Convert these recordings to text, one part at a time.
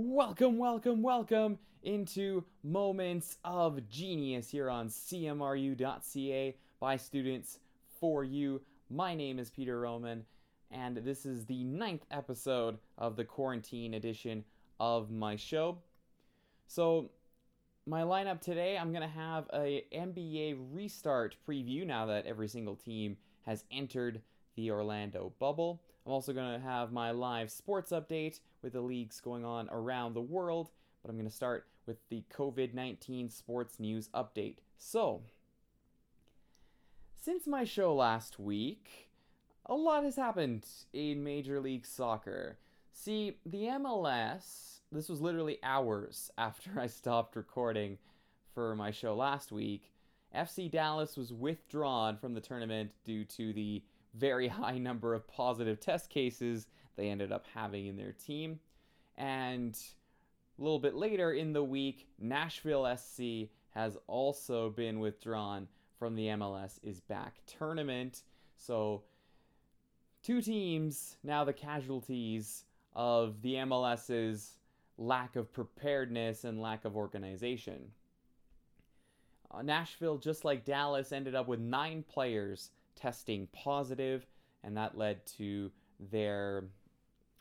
Welcome, welcome, welcome into Moments of Genius here on CMRU.ca by students for you. My name is Peter Roman, and this is the ninth episode of the quarantine edition of my show. So, my lineup today, I'm going to have a NBA restart preview now that every single team has entered the Orlando bubble. I'm also going to have my live sports update with the leagues going on around the world, but I'm going to start with the COVID 19 sports news update. So, since my show last week, a lot has happened in Major League Soccer. See, the MLS, this was literally hours after I stopped recording for my show last week. FC Dallas was withdrawn from the tournament due to the very high number of positive test cases they ended up having in their team. And a little bit later in the week, Nashville SC has also been withdrawn from the MLS is back tournament. So, two teams now the casualties of the MLS's lack of preparedness and lack of organization. Uh, Nashville, just like Dallas, ended up with nine players testing positive, and that led to their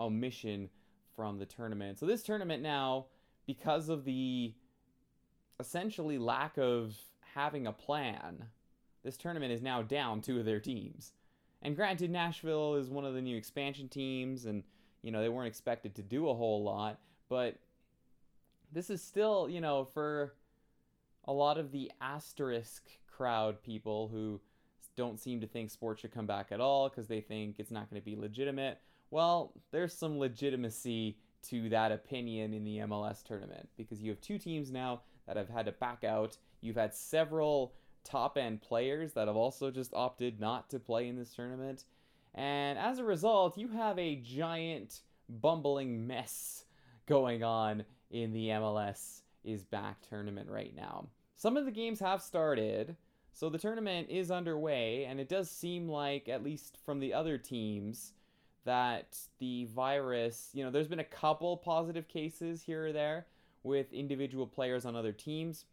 omission from the tournament. So this tournament now, because of the essentially lack of having a plan, this tournament is now down two of their teams. And granted, Nashville is one of the new expansion teams, and you know they weren't expected to do a whole lot, but this is still, you know, for a lot of the asterisk crowd people who don't seem to think sports should come back at all because they think it's not going to be legitimate. Well, there's some legitimacy to that opinion in the MLS tournament because you have two teams now that have had to back out. You've had several top end players that have also just opted not to play in this tournament. And as a result, you have a giant bumbling mess going on in the MLS is back tournament right now. Some of the games have started, so the tournament is underway, and it does seem like, at least from the other teams, that the virus, you know, there's been a couple positive cases here or there with individual players on other teams,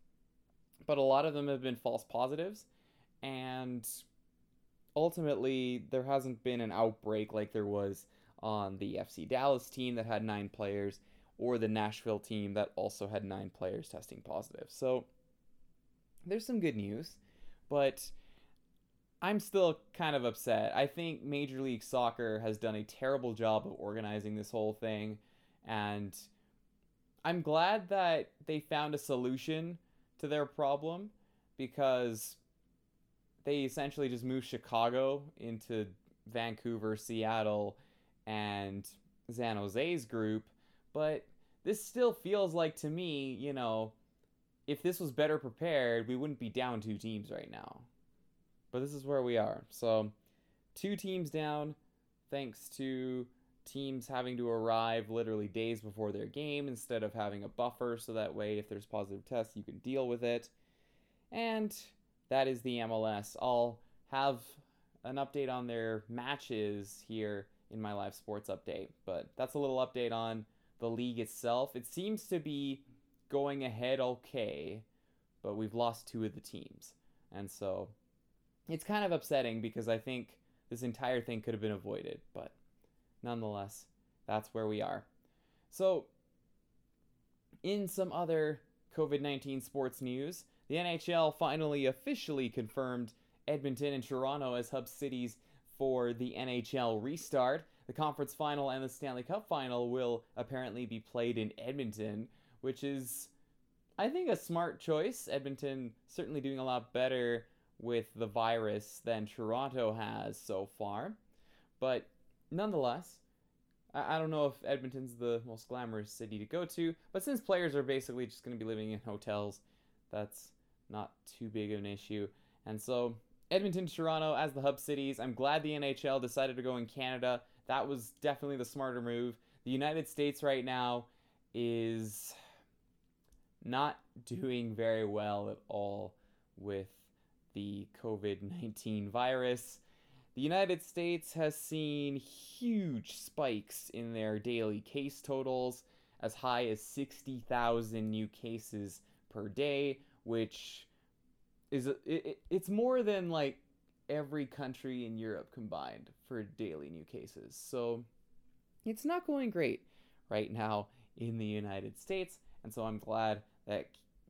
but a lot of them have been false positives. And ultimately, there hasn't been an outbreak like there was on the FC Dallas team that had nine players or the Nashville team that also had nine players testing positive. So there's some good news, but I'm still kind of upset. I think Major League Soccer has done a terrible job of organizing this whole thing, and I'm glad that they found a solution to their problem because they essentially just moved Chicago into Vancouver, Seattle, and San Jose's group. But this still feels like to me, you know, if this was better prepared, we wouldn't be down two teams right now. But this is where we are. So, two teams down, thanks to teams having to arrive literally days before their game instead of having a buffer so that way if there's positive tests you can deal with it. And that is the MLS. I'll have an update on their matches here in my live sports update, but that's a little update on the league itself. It seems to be going ahead okay, but we've lost two of the teams. And so it's kind of upsetting because I think this entire thing could have been avoided, but nonetheless, that's where we are. So, in some other COVID 19 sports news, the NHL finally officially confirmed Edmonton and Toronto as hub cities for the NHL restart. The conference final and the Stanley Cup final will apparently be played in Edmonton, which is, I think, a smart choice. Edmonton certainly doing a lot better with the virus than Toronto has so far. But nonetheless, I, I don't know if Edmonton's the most glamorous city to go to, but since players are basically just going to be living in hotels, that's not too big of an issue. And so, Edmonton, Toronto as the hub cities. I'm glad the NHL decided to go in Canada. That was definitely the smarter move. The United States right now is not doing very well at all with the COVID 19 virus. The United States has seen huge spikes in their daily case totals as high as 60,000 new cases per day, which is it, it's more than like every country in Europe combined for daily new cases. So it's not going great right now in the United States, and so I'm glad that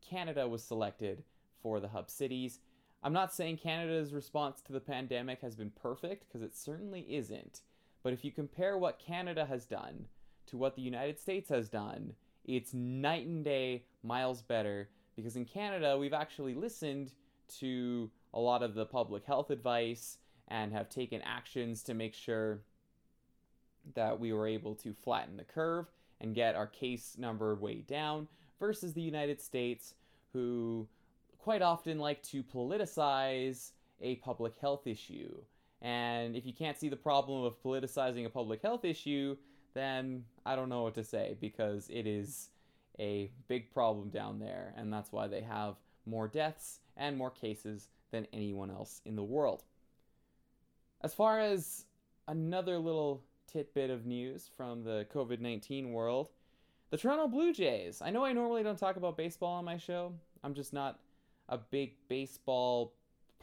Canada was selected for the hub cities. I'm not saying Canada's response to the pandemic has been perfect because it certainly isn't. But if you compare what Canada has done to what the United States has done, it's night and day, miles better. Because in Canada, we've actually listened to a lot of the public health advice and have taken actions to make sure that we were able to flatten the curve and get our case number way down versus the United States, who quite often like to politicize a public health issue. And if you can't see the problem of politicizing a public health issue, then I don't know what to say because it is a big problem down there, and that's why they have more deaths and more cases than anyone else in the world. As far as another little tidbit of news from the COVID 19 world, the Toronto Blue Jays. I know I normally don't talk about baseball on my show, I'm just not a big baseball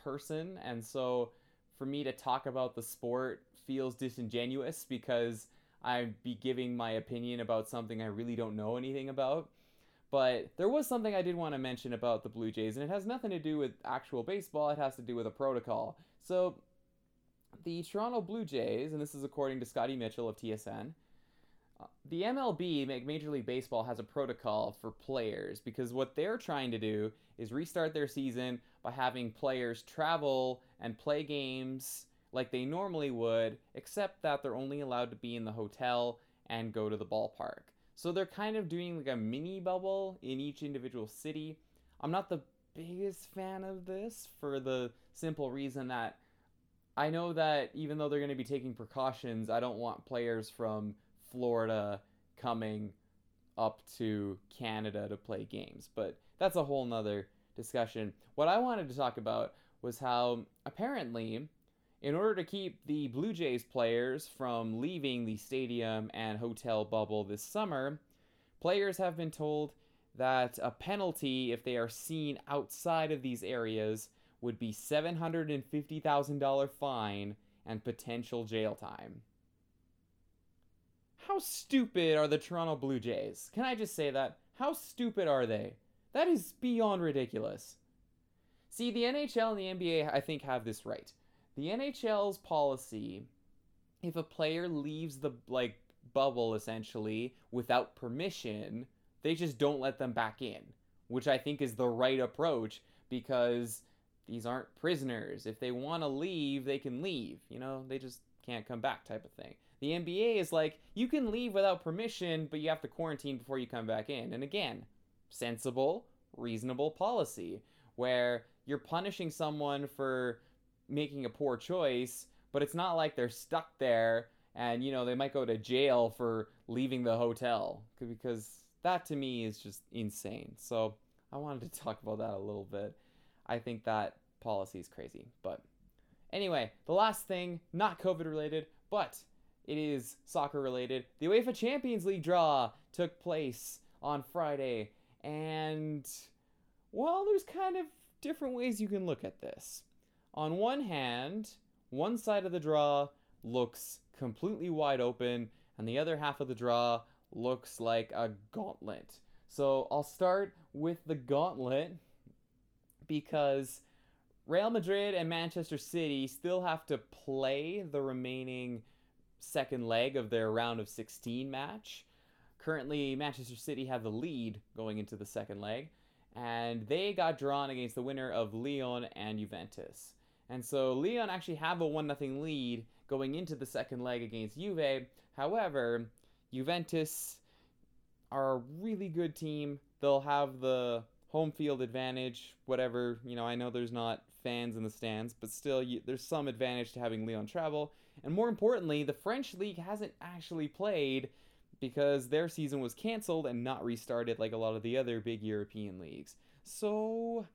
person, and so for me to talk about the sport feels disingenuous because I'd be giving my opinion about something I really don't know anything about. But there was something I did want to mention about the Blue Jays, and it has nothing to do with actual baseball, it has to do with a protocol. So, the Toronto Blue Jays, and this is according to Scotty Mitchell of TSN, the MLB, Major League Baseball, has a protocol for players because what they're trying to do is restart their season by having players travel and play games like they normally would, except that they're only allowed to be in the hotel and go to the ballpark. So they're kind of doing like a mini bubble in each individual city. I'm not the biggest fan of this for the simple reason that I know that even though they're going to be taking precautions, I don't want players from Florida coming up to Canada to play games. But that's a whole nother discussion. What I wanted to talk about was how apparently, in order to keep the Blue Jays players from leaving the stadium and hotel bubble this summer, players have been told that a penalty if they are seen outside of these areas would be $750,000 fine and potential jail time. How stupid are the Toronto Blue Jays? Can I just say that? How stupid are they? That is beyond ridiculous. See, the NHL and the NBA, I think, have this right. The NHL's policy, if a player leaves the like bubble essentially without permission, they just don't let them back in, which I think is the right approach because these aren't prisoners. If they want to leave, they can leave. You know, they just can't come back type of thing. The NBA is like, you can leave without permission, but you have to quarantine before you come back in. And again, sensible, reasonable policy where you're punishing someone for making a poor choice, but it's not like they're stuck there and you know they might go to jail for leaving the hotel because that to me is just insane. So I wanted to talk about that a little bit. I think that policy is crazy, but anyway, the last thing, not COVID related, but it is soccer related. The UEFA Champions League draw took place on Friday, and well, there's kind of different ways you can look at this. On one hand, one side of the draw looks completely wide open, and the other half of the draw looks like a gauntlet. So I'll start with the gauntlet because Real Madrid and Manchester City still have to play the remaining second leg of their round of 16 match. Currently, Manchester City have the lead going into the second leg, and they got drawn against the winner of Lyon and Juventus. And so Lyon actually have a 1 0 lead going into the second leg against Juve. However, Juventus are a really good team. They'll have the home field advantage, whatever. You know, I know there's not fans in the stands, but still, you, there's some advantage to having Lyon travel. And more importantly, the French league hasn't actually played because their season was canceled and not restarted like a lot of the other big European leagues. So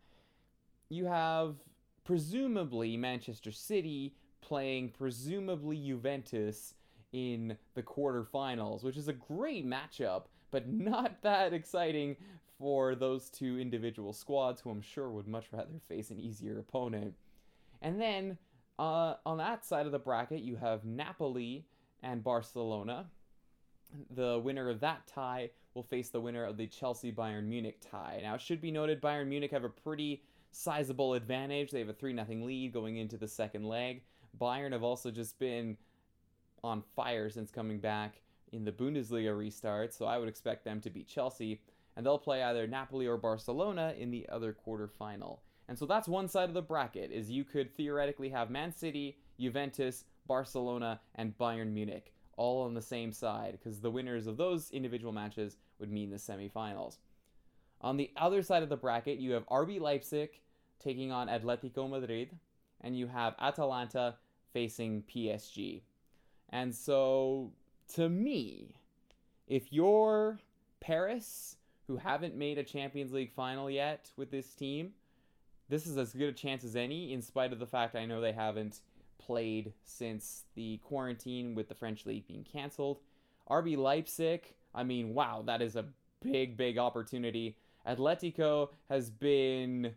you have presumably Manchester City playing presumably Juventus in the quarterfinals, which is a great matchup but not that exciting for those two individual squads, who I'm sure would much rather face an easier opponent. And then uh, on that side of the bracket, you have Napoli and Barcelona. The winner of that tie will face the winner of the Chelsea Bayern Munich tie. Now, it should be noted Bayern Munich have a pretty sizable advantage. They have a 3 0 lead going into the second leg. Bayern have also just been on fire since coming back in the Bundesliga restart, so I would expect them to beat Chelsea, and they'll play either Napoli or Barcelona in the other quarterfinal. And so that's one side of the bracket is you could theoretically have Man City, Juventus, Barcelona, and Bayern Munich all on the same side because the winners of those individual matches would mean the semifinals. On the other side of the bracket, you have RB Leipzig taking on Atletico Madrid, and you have Atalanta facing PSG. And so, to me, if you're Paris, who haven't made a Champions League final yet with this team, this is as good a chance as any, in spite of the fact I know they haven't played since the quarantine with the French league being canceled. RB Leipzig, I mean, wow, that is a big, big opportunity. Atletico has been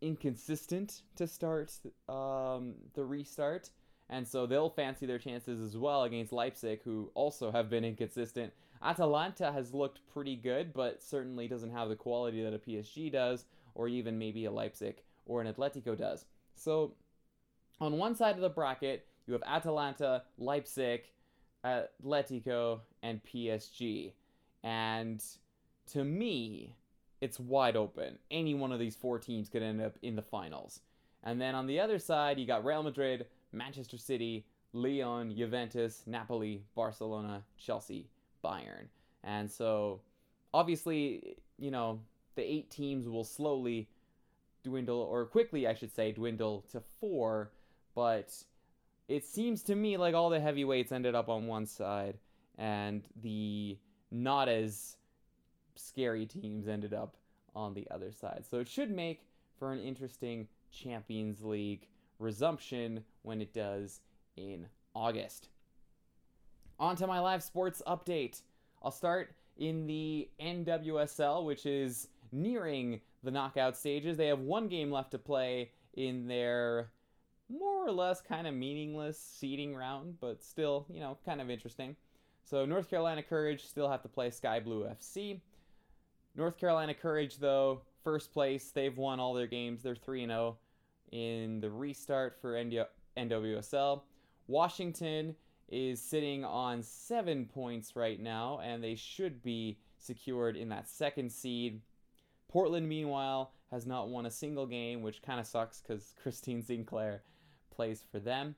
inconsistent to start um, the restart, and so they'll fancy their chances as well against Leipzig, who also have been inconsistent. Atalanta has looked pretty good, but certainly doesn't have the quality that a PSG does, or even maybe a Leipzig or an Atletico does. So, on one side of the bracket, you have Atalanta, Leipzig, Atletico, and PSG. And to me, it's wide open. Any one of these four teams could end up in the finals. And then on the other side, you got Real Madrid, Manchester City, Lyon, Juventus, Napoli, Barcelona, Chelsea, Bayern. And so, obviously, you know, the eight teams will slowly dwindle, or quickly, I should say, dwindle to four. But it seems to me like all the heavyweights ended up on one side, and the not as scary teams ended up on the other side. So it should make for an interesting Champions League resumption when it does in August. On to my live sports update. I'll start in the NWSL, which is nearing the knockout stages. They have one game left to play in their more or less kind of meaningless seeding round, but still, you know, kind of interesting. So North Carolina Courage still have to play Sky Blue FC. North Carolina Courage, though, first place. They've won all their games. They're 3 0 in the restart for NWSL. Washington is sitting on seven points right now, and they should be secured in that second seed. Portland, meanwhile, has not won a single game, which kind of sucks because Christine Sinclair plays for them.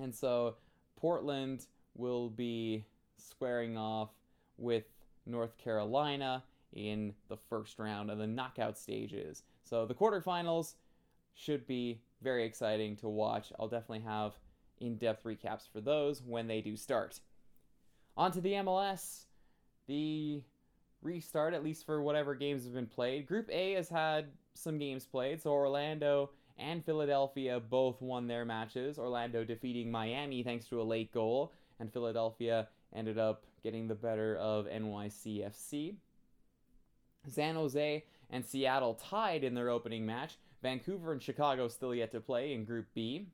And so Portland will be squaring off with North Carolina in the first round of the knockout stages. So the quarterfinals should be very exciting to watch. I'll definitely have in depth recaps for those when they do start. On to the MLS. The restart, at least for whatever games have been played. Group A has had some games played, so Orlando and Philadelphia both won their matches. Orlando defeating Miami thanks to a late goal, and Philadelphia ended up getting the better of NYCFC. San Jose and Seattle tied in their opening match. Vancouver and Chicago still yet to play in Group B.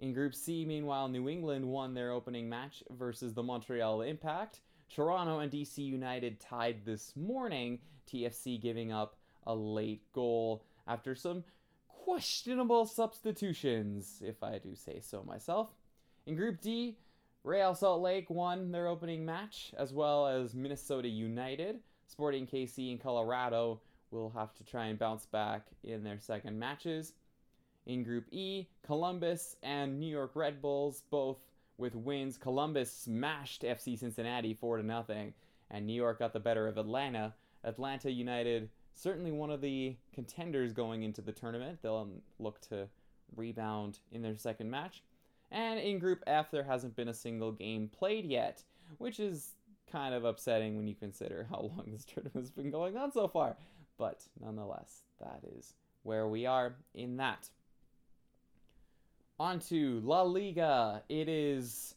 In Group C, meanwhile, New England won their opening match versus the Montreal Impact. Toronto and DC United tied this morning, TFC giving up a late goal after some questionable substitutions, if I do say so myself. In Group D, Real Salt Lake won their opening match, as well as Minnesota United. Sporting KC and Colorado will have to try and bounce back in their second matches. In Group E, Columbus and New York Red Bulls both with wins. Columbus smashed FC Cincinnati 4 to nothing, and New York got the better of Atlanta. Atlanta United certainly one of the contenders going into the tournament. They'll um, look to rebound in their second match. And in Group F, there hasn't been a single game played yet, which is kind of upsetting when you consider how long this tournament's been going on so far. But nonetheless, that is where we are in that. On to La Liga. It is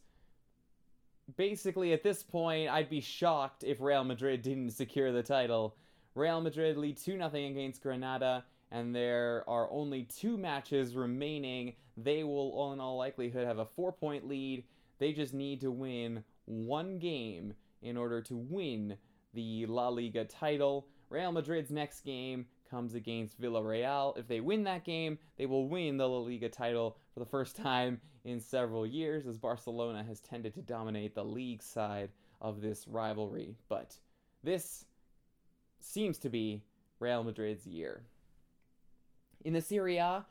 basically at this point, I'd be shocked if Real Madrid didn't secure the title. Real Madrid lead 2 0 against Granada, and there are only two matches remaining. They will, in all likelihood, have a four point lead. They just need to win one game in order to win the La Liga title. Real Madrid's next game comes against Villarreal. If they win that game, they will win the La Liga title for the first time in several years, as Barcelona has tended to dominate the league side of this rivalry. But this seems to be Real Madrid's year. In the Serie A,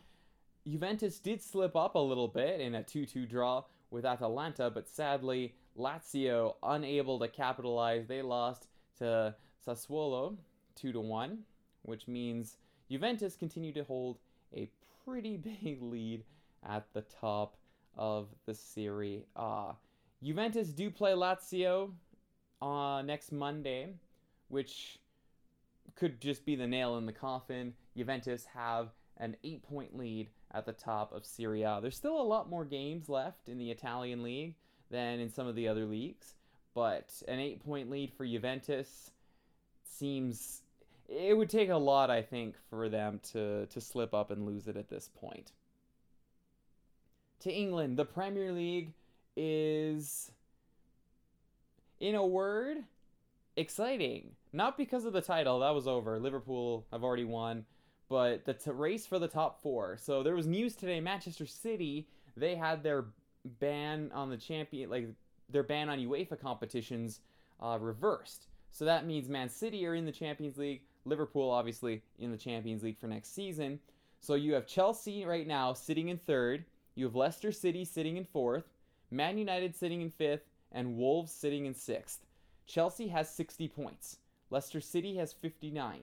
Juventus did slip up a little bit in a 2 2 draw with Atalanta, but sadly, Lazio unable to capitalize. They lost to Sassuolo 2 1, which means Juventus continue to hold a pretty big lead at the top of the Serie A. Juventus do play Lazio uh, next Monday, which could just be the nail in the coffin. Juventus have an eight point lead at the top of Serie A. There's still a lot more games left in the Italian league than in some of the other leagues, but an eight point lead for Juventus seems. It would take a lot, I think, for them to, to slip up and lose it at this point to England. The Premier League is, in a word, exciting. Not because of the title, that was over. Liverpool have already won, but the t- race for the top four. So there was news today Manchester City, they had their ban on the champion, like their ban on UEFA competitions uh, reversed. So that means Man City are in the Champions League, Liverpool obviously in the Champions League for next season. So you have Chelsea right now sitting in third, you have Leicester City sitting in fourth, Man United sitting in fifth, and Wolves sitting in sixth. Chelsea has 60 points. Leicester City has 59.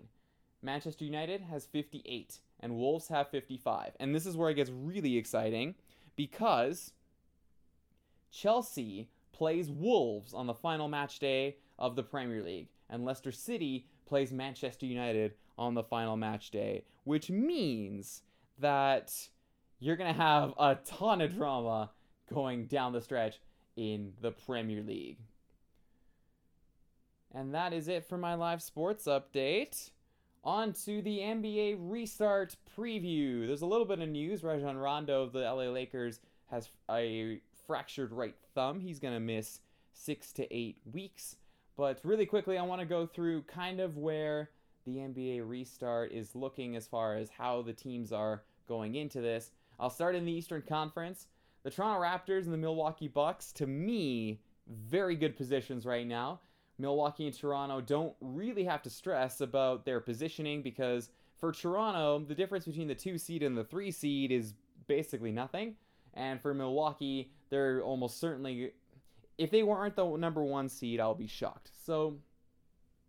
Manchester United has 58. And Wolves have 55. And this is where it gets really exciting because Chelsea plays Wolves on the final match day of the Premier League. And Leicester City plays Manchester United on the final match day, which means that you're going to have a ton of drama going down the stretch in the Premier League. And that is it for my live sports update. On to the NBA restart preview. There's a little bit of news. Rajon Rondo of the LA Lakers has a fractured right thumb. He's going to miss six to eight weeks. But really quickly, I want to go through kind of where the NBA restart is looking as far as how the teams are going into this. I'll start in the Eastern Conference. The Toronto Raptors and the Milwaukee Bucks, to me, very good positions right now. Milwaukee and Toronto don't really have to stress about their positioning because for Toronto, the difference between the two seed and the three seed is basically nothing. And for Milwaukee, they're almost certainly, if they weren't the number one seed, I'll be shocked. So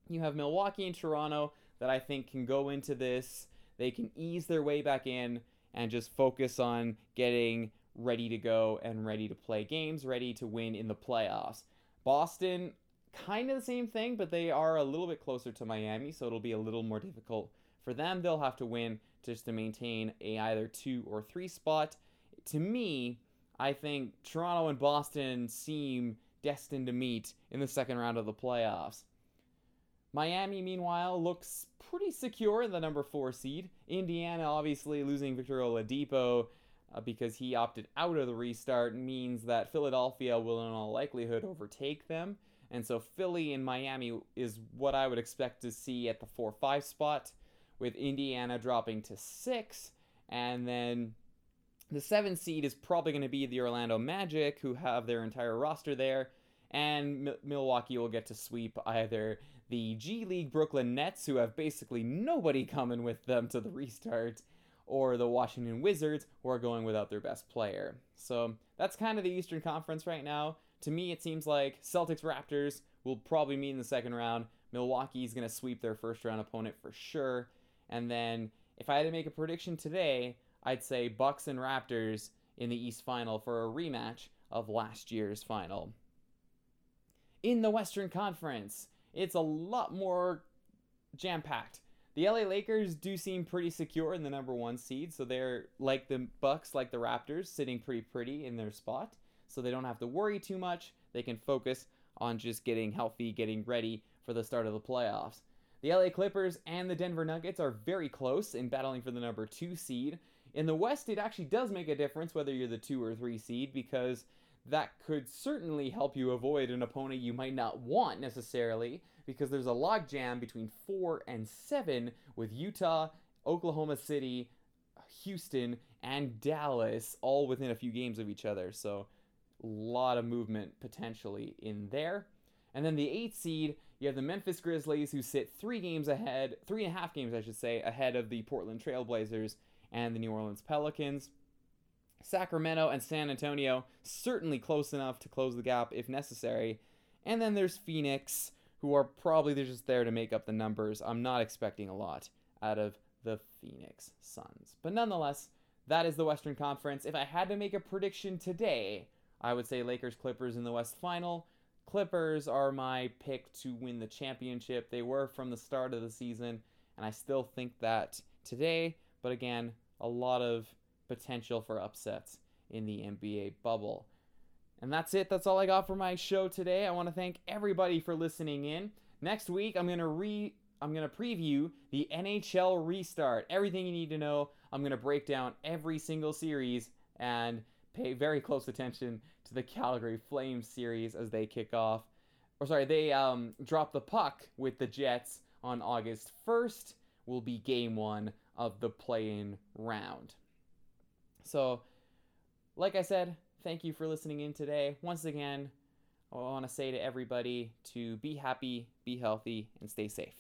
you have Milwaukee and Toronto that I think can go into this. They can ease their way back in and just focus on getting ready to go and ready to play games, ready to win in the playoffs. Boston, kind of the same thing, but they are a little bit closer to Miami, so it'll be a little more difficult for them. They'll have to win just to maintain a either two or three spot. To me, I think Toronto and Boston seem destined to meet in the second round of the playoffs. Miami, meanwhile, looks pretty secure in the number four seed. Indiana, obviously, losing Victor Oladipo uh, because he opted out of the restart means that Philadelphia will, in all likelihood, overtake them. And so Philly and Miami is what I would expect to see at the 4 5 spot, with Indiana dropping to 6. And then the 7 seed is probably going to be the Orlando Magic, who have their entire roster there. And M- Milwaukee will get to sweep either the G League Brooklyn Nets, who have basically nobody coming with them to the restart, or the Washington Wizards, who are going without their best player. So that's kind of the Eastern Conference right now. To me, it seems like Celtics Raptors will probably meet in the second round. Milwaukee's going to sweep their first round opponent for sure. And then if I had to make a prediction today, I'd say Bucks and Raptors in the East Final for a rematch of last year's final. In the Western Conference, it's a lot more jam packed. The LA Lakers do seem pretty secure in the number one seed, so they're like the Bucks, like the Raptors, sitting pretty pretty in their spot, so they don't have to worry too much. they can focus on just getting healthy, getting ready for the start of the playoffs. The LA Clippers and the Denver Nuggets are very close in battling for the number two seed. In the West, it actually does make a difference whether you're the two or three seed because that could certainly help you avoid an opponent you might not want necessarily because there's a logjam between four and seven with Utah, Oklahoma City, Houston, and Dallas all within a few games of each other. So a lot of movement potentially in there. And then the eighth seed, you have the Memphis Grizzlies, who sit three games ahead, three and a half games, I should say, ahead of the Portland Trailblazers and the New Orleans Pelicans. Sacramento and San Antonio, certainly close enough to close the gap if necessary. And then there's Phoenix, who are probably just there to make up the numbers. I'm not expecting a lot out of the Phoenix Suns. But nonetheless, that is the Western Conference. If I had to make a prediction today, I would say Lakers Clippers in the West Final. Clippers are my pick to win the championship. They were from the start of the season, and I still think that today. But again, a lot of potential for upsets in the NBA bubble. And that's it. That's all I got for my show today. I want to thank everybody for listening in. Next week, I'm going to re I'm going to preview the NHL restart. Everything you need to know. I'm going to break down every single series and pay very close attention to the Calgary Flames series as they kick off. Or sorry, they um, drop the puck with the Jets on August 1st. Will be game one of the play-in round. So, like I said, thank you for listening in today. Once again, I want to say to everybody to be happy, be healthy, and stay safe.